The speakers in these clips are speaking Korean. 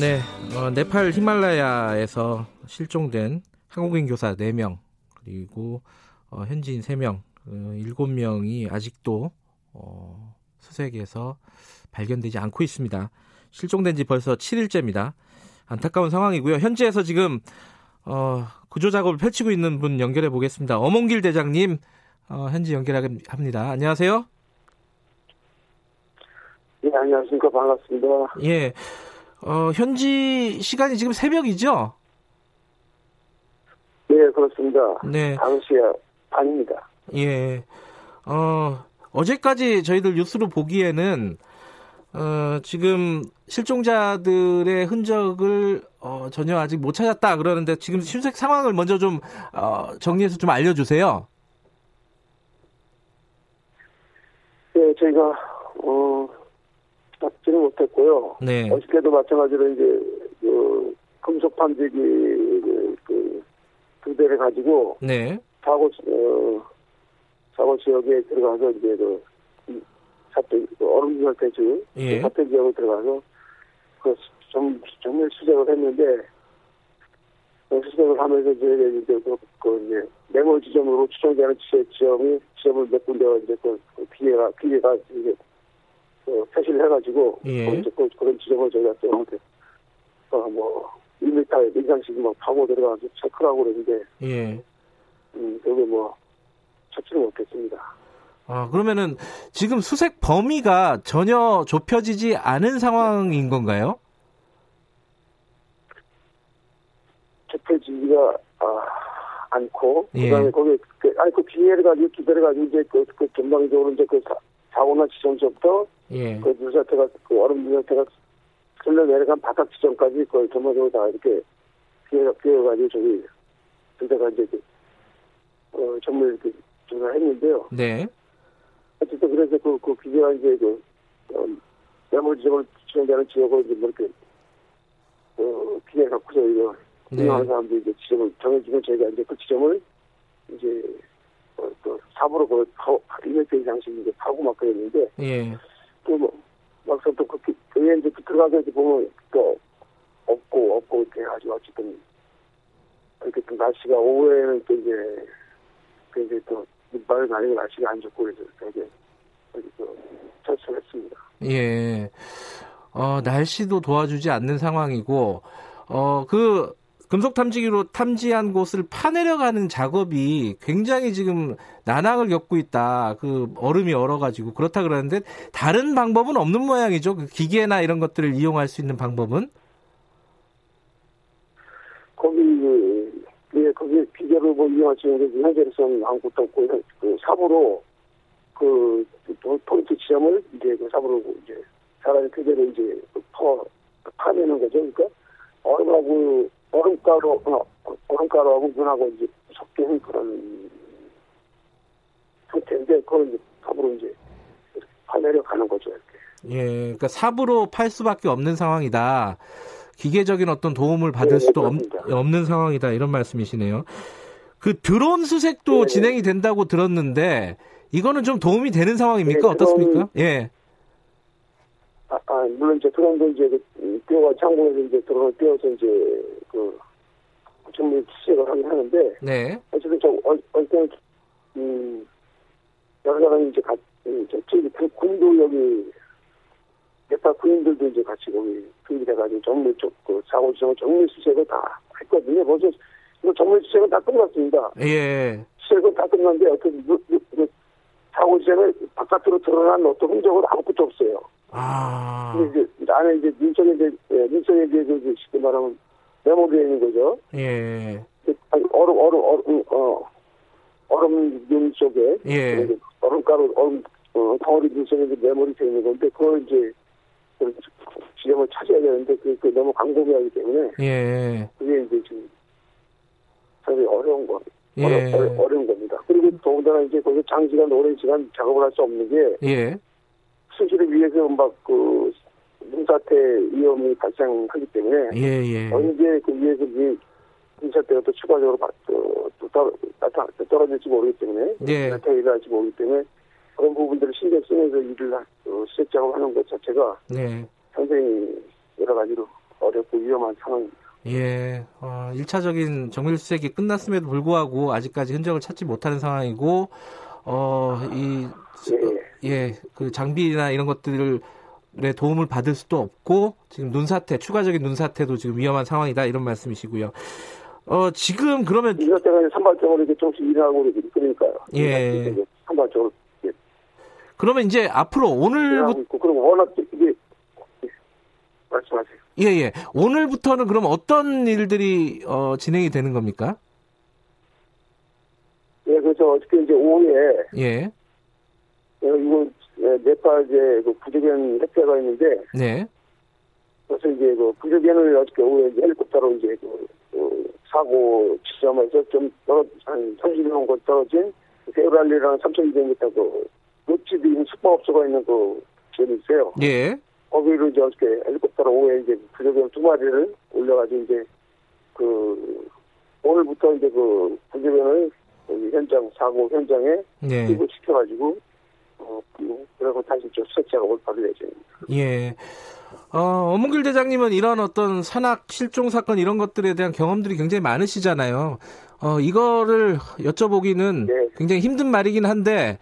네, 어, 네팔 히말라야에서 실종된 한국인 교사 4명 그리고 어, 현지인 3명, 어, 7명이 아직도 어, 수색에서 발견되지 않고 있습니다. 실종된 지 벌써 7일째입니다. 안타까운 상황이고요. 현지에서 지금 어, 구조 작업을 펼치고 있는 분 연결해 보겠습니다. 어몽길 대장님 어, 현지 연결합니다. 안녕하세요. 예, 안녕하십니까. 반갑습니다. 예. 어, 현지 시간이 지금 새벽이죠? 네, 그렇습니다. 네. 5시 반입니다. 예. 어, 어제까지 저희들 뉴스로 보기에는, 어, 지금 실종자들의 흔적을, 어, 전혀 아직 못 찾았다 그러는데 지금 실색 상황을 먼저 좀, 어, 정리해서 좀 알려주세요. 네, 저희가, 어, 잡지는 못했고요. 네. 어저께도 마찬가지로 이제, 그, 금속 판지기, 그, 그, 두 대를 가지고, 네. 사고, 어, 사고 지역에 들어가서 이제 그, 이 사태, 그 얼음 절대주, 예. 사태 지역에 들어가서, 그, 정, 정밀 수색을 했는데, 그 수색을 하면서 저희가 이제 그, 그 이제 메모 지점으로 추정되는 지, 지점이, 지점을 몇 군데 이제 그, 그 기계가, 기계가 이제, 그, 표시를 해가지고, 예. 그, 이제 그, 그런 지점을 저희가 또, 어, 뭐, 1m 이상씩 막 파고 들어가서 체크를 하고 그러는데, 예. 음, 그게 뭐, 찾지를 못했습니다. 아, 그러면은 지금 수색 범위가 전혀 좁혀지지 않은 상황인 건가요? 좁혀지지가, 아, 않고, 예. 그 다음에 거기, 그, 아니, 그 기회를 가지고 기대를 가지고 이제 그, 그 전방적으로 이제 그 사, 사고나 지점서부터 예. 그 물사태가, 그 얼음 물사태가 흘러 내려간 바닥 지점까지 그 전반적으로 다 이렇게 기회가, 기회가지고 저기, 그때가 이제 그, 어, 전문 이렇게 조사를 했는데요. 네. 어쨌든 그래서 그, 그 기계가 이제 그, 어, 메모 지점을 지정되는 지역을 이제 뭐 이렇게, 어, 기계 갖고서 이거, 네. 운영하는 사람들이 이제 지점을 정해주면 저희가 이제 그 지점을 이제, 어, 그, 삽으로 그, 1m 이상씩 이제 파고 막 그랬는데, 예. 또 뭐, 막상 또 그, 그, 그에 이제 그 들어가서 이제 보면 또, 없고, 없고, 이렇게 아주 어쨌든, 이렇게 또 날씨가 오후에는 또 이제, 그 이제 또, 눈발을 가리고 날씨가 안 좋고 그래서 되게, 또, 철수했습니다. 예. 어, 날씨도 도와주지 않는 상황이고, 어, 그, 금속 탐지기로 탐지한 곳을 파내려가는 작업이 굉장히 지금 난항을 겪고 있다. 그 얼음이 얼어가지고 그렇다 그러는데 다른 방법은 없는 모양이죠. 그 기계나 이런 것들을 이용할 수 있는 방법은? 거기, 그, 예, 거기 기계를 뭐 이용할 수 있는 게 현재로서는 아무것도 없고, 그 삽으로, 그, 도- 포인트 지점을 이제 그 삽으로 이제 사람이 그대로 이제 그 퍼, 파내는 거죠. 그러니까 얼음하고, 얼음가루, 어, 얼음가루하고 물하고 이제 섞인 그런 상태인데, 그걸 이제 삽으로 이제 파내려 가는 거죠. 이렇게. 예, 그러니까 삽으로 팔 수밖에 없는 상황이다. 기계적인 어떤 도움을 받을 네, 수도 없. 없는 상황이다. 이런 말씀이시네요. 그 드론 수색도 네, 네. 진행이 된다고 들었는데 이거는 좀 도움이 되는 상황입니까? 네, 어떻습니까? 예. 아, 아, 물론 이제 드론도 이제 뛰어가 창고에서 이제 드론을 띄워서 이제 그 전문 수색을 하긴 하는데 네. 어쨌든 저 어, 어쨌든 음 여러 사람이 이제 가 음, 저 저기 그 군도 여기 네팔 군인들도 이제 같이 거기 투입돼가지고 정밀 쪽그 사고 지점 정밀 수색을 다 했거든요. 벌써 이거 정밀 수색은 다 끝났습니다. 예. 수색은 다 끝났는데 어떤 그 사고 지점에 바깥으로 드러난 어떤 흔적은 아무것도 없어요. 아. 근데 이제 안에 이제 민성에 이제 예, 민성에 이제 그 쉽게 말하면 메모되어 있는 거죠. 예. 아니, 얼음 얼음 얼음 어 얼음 눈 속에 예. 얼음가루 얼음 어, 덩어리 눈 속에 이제 메모리 되어 있는 건데 그걸 이제 그 지점을 찾아야 되는데 그, 그 너무 광범위하기 때문에 예. 그게 이제 지금 상당히 어려운 거 예. 어려, 어려운 겁니다. 그리고 더군다나 이제 거기 장시간 오랜 시간 작업을 할 수 없는 게 예. 수시를 위해서 막 그 눈사태 위험이 발생하기 때문에 예, 예. 언제 그 위에서 이 눈사태가 또 추가적으로 바- 또, 또 떨- 나타 또 떨어질지 모르기 때문에 예. 나타가 일어날지 모르기 때문에 그런 부분들을 신경 쓰면서 일을 하- 어, 수색 작업하는 것 자체가 네. 상당히 여러 가지로 어렵고 위험한 상황입니다. 예. 어, 1차적인 정밀 수색이 끝났음에도 불구하고 아직까지 흔적을 찾지 못하는 상황이고 어, 이 예. 예, 그 장비나 이런 것들의 도움을 받을 수도 없고 지금 눈사태, 추가적인 눈사태도 지금 위험한 상황이다 이런 말씀이시고요. 어, 지금 그러면 때가 이제 산발적으로 이렇게 조금씩 일하고 그러니까요. 예. 이제 산발적으로 이렇게 그러면 이제 앞으로 오늘부터 그리고 워낙 이게 예. 말씀하세요. 예, 예. 오늘부터는 그럼 어떤 일들이 어, 진행이 되는 겁니까? 예, 그래서 어저께 이제 오후에 예. 예, 이거 예, 네팔 이제 그 부조견 협회가 있는데 네. 그래서 이제 그 부조견을 어저께 오후에 이제 헬리콥터로 이제 그, 그 사고 지점에서 좀 떨어 한 30명 거 떨어진 세우랄리라는 3,200m 그 롯지드 있는 숙박업소가 있는 그 지점이 있어요. 예. 거기로 이제 어저께 헬리콥터로 오후에 이제 부조견 두 마리를 올려가지고 이제 그 오늘부터 이제 그 부조견을 현장 사고 현장에 네. 이거 시켜가지고 어 그리고 다시 저 수색 작업을 받을 예정입니다. 예. 어, 어문길 대장님은 이런 어떤 산악 실종 사건 이런 것들에 대한 경험들이 굉장히 많으시잖아요. 어, 이거를 여쭤보기는 네. 굉장히 힘든 말이긴 한데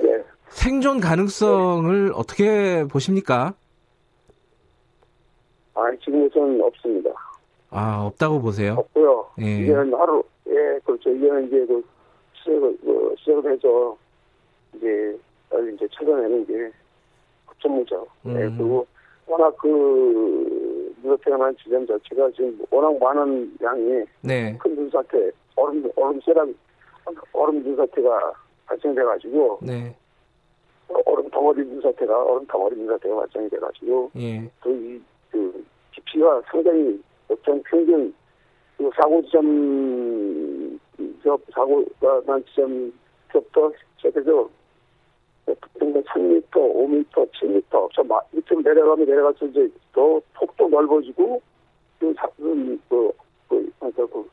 네. 생존 가능성을 어떻게 보십니까? 아 지금 우선 없습니다. 아, 없다고 보세요. 없고요. 예. 이제는 하루 예 그렇죠. 이제는 이제 그 시작을 그 시작을 해서 이제 이제 찾아내는 게. 예, 음. 그리고 워낙 그 눈사태가 난 지점 자체가 지금 워낙 많은 양이 네. 큰 눈사태 얼음 얼음 세랑 얼음 눈사태가 발생돼가지고 네. 얼음 덩어리 눈사태가 얼음 덩어리 눈사태가 발생이 돼가지고 예. 또이그 깊이가 상당히 어떤 평균 그 사고 지점 저 사고가 난 지점 부터 시작해서 보통 3m, 5m, 7m 저 마- 밑으로 내려가면 내려갈수록 이제 더 폭도 넓어지고 그 사- 그, 그, 그, 그러니까 그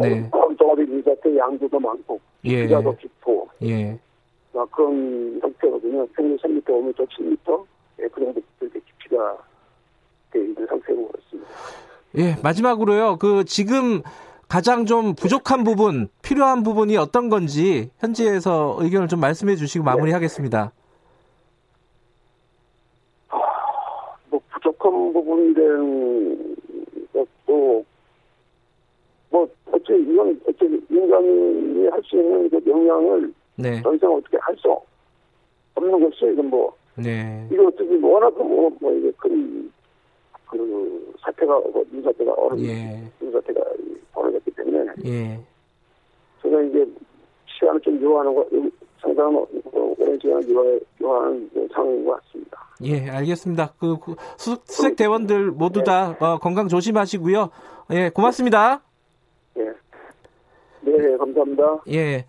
네. 덩어리 눈사태 양도 더 많고 예. 더 깊고 예. 막 그런 형태거든요. 평균 3m, 5m, 7m 예, 그 정도 이렇게 깊이가 돼 있는 상태고 그렇습니다. 예, 마지막으로요. 그 지금 가장 좀 부족한 부분, 필요한 부분이 어떤 건지 현지에서 의견을 좀 말씀해 주시고 마무리하겠습니다. 뭐 부족한 부분들은 또, 뭐, 어째, 이건, 어째, 인간이 할 수 있는 그 역량을 네. 더 이상 어떻게 할 수 없는 것이, 이건 뭐, 네. 이거 어떻게, 뭐 워낙 뭐, 뭐, 이게 큰, 그, 사태가, 뭐, 눈사태가, 얼음, 예. 눈사태가 벌어졌기 때문에, 예. 제가 이제 시간을 좀 요하는 거, 상당한 어, 오랜 시간을 요하, 요하는 상황인 것 같습니다. 예, 알겠습니다. 그 구- 수- 수색 대원들 모두 다 어, 건강 조심하시고요. 예, 고맙습니다. 예. 네, 감사합니다. 예.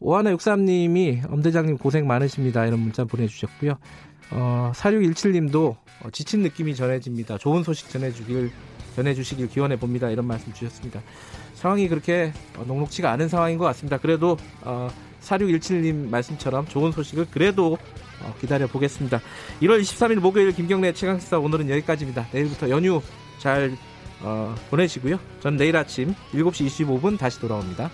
오하나 육삼님이 엄대장님 고생 많으십니다. 이런 문자 보내주셨고요. 어, 4617님도 어, 지친 느낌이 전해집니다. 좋은 소식 전해주길, 전해주시길 기원해 봅니다. 이런 말씀 주셨습니다. 상황이 그렇게 어, 녹록치가 않은 상황인 것 같습니다. 그래도 어, 4617님 말씀처럼 좋은 소식을 그래도 어, 기다려 보겠습니다. 1월 23일 목요일 김경래 최강시사 오늘은 여기까지입니다. 내일부터 연휴 잘 어, 보내시고요. 저는 내일 아침 7시 25분 다시 돌아옵니다.